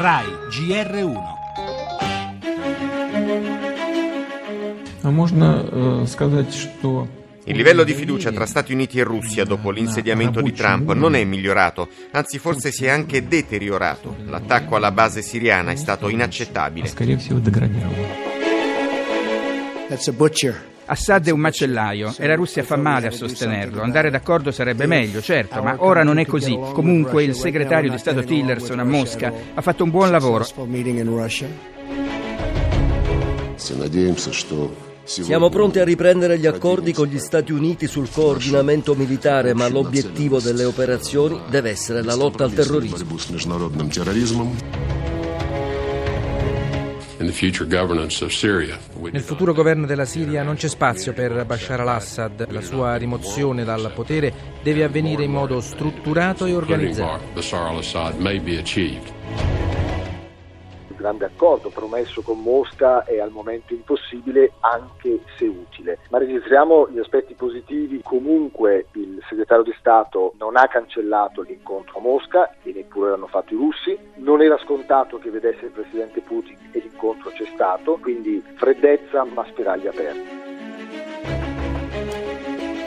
RAI GR1 Il livello di fiducia tra Stati Uniti e Russia dopo l'insediamento di Trump non è migliorato, anzi forse si è anche deteriorato. L'attacco alla base siriana è stato inaccettabile. That's a butcher. Assad è un macellaio e la Russia fa male a sostenerlo. Andare d'accordo sarebbe meglio, certo, ma ora non è così. Comunque il segretario di Stato Tillerson a Mosca ha fatto un buon lavoro. Siamo pronti a riprendere gli accordi con gli Stati Uniti sul coordinamento militare, ma l'obiettivo delle operazioni deve essere la lotta al terrorismo. Nel futuro governo della Siria non c'è spazio per Bashar al-Assad. La sua rimozione dal potere deve avvenire in modo strutturato e organizzato. Il grande accordo promesso con Mosca è al momento impossibile anche se utile, ma registriamo gli aspetti positivi. Comunque il segretario di Stato non ha cancellato l'incontro a Mosca e neppure l'hanno fatto i russi, non era scontato che vedesse il presidente Putin e l'incontro c'è stato, quindi freddezza ma spiragli aperti.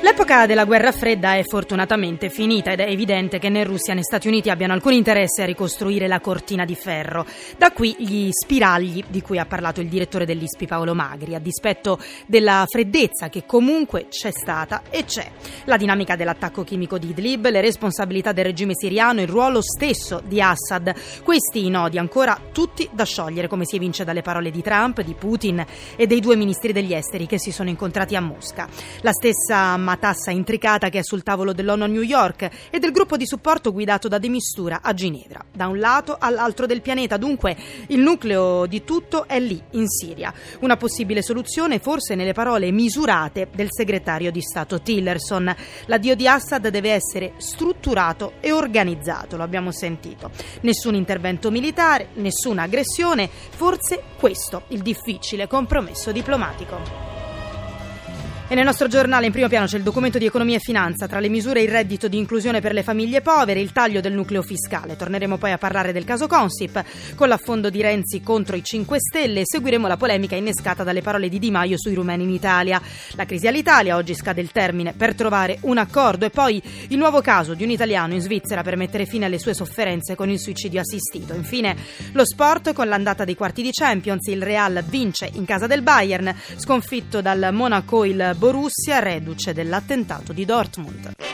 L'epoca della guerra fredda è fortunatamente finita ed è evidente che né Russia né Stati Uniti abbiano alcun interesse a ricostruire la cortina di ferro. Da qui gli spiragli di cui ha parlato il direttore dell'ISPI Paolo Magri, a dispetto della freddezza che comunque c'è stata e c'è. La dinamica dell'attacco chimico di Idlib, le responsabilità del regime siriano, il ruolo stesso di Assad. Questi i nodi ancora tutti da sciogliere, come si evince dalle parole di Trump, di Putin e dei due ministri degli esteri che si sono incontrati a Mosca. La stessa matassa intricata che è sul tavolo dell'ONU a New York e del gruppo di supporto guidato da De Mistura a Ginevra. Da un lato all'altro del pianeta, dunque il nucleo di tutto è lì, in Siria. Una possibile soluzione forse nelle parole misurate del segretario di Stato Tillerson. L'addio di Assad deve essere strutturato e organizzato, lo abbiamo sentito. Nessun intervento militare, nessuna aggressione, forse questo il difficile compromesso diplomatico. E nel nostro giornale in primo piano c'è il documento di economia e finanza, tra le misure il reddito di inclusione per le famiglie povere, il taglio del nucleo fiscale. Torneremo poi a parlare del caso Consip, con l'affondo di Renzi contro i 5 Stelle e seguiremo la polemica innescata dalle parole di Di Maio sui rumeni in Italia. La crisi all'Italia, oggi scade il termine per trovare un accordo e poi il nuovo caso di un italiano in Svizzera per mettere fine alle sue sofferenze con il suicidio assistito. Infine lo sport con l'andata dei quarti di Champions, il Real vince in casa del Bayern, sconfitto dal Monaco il Borussia, reduce dell'attentato di Dortmund.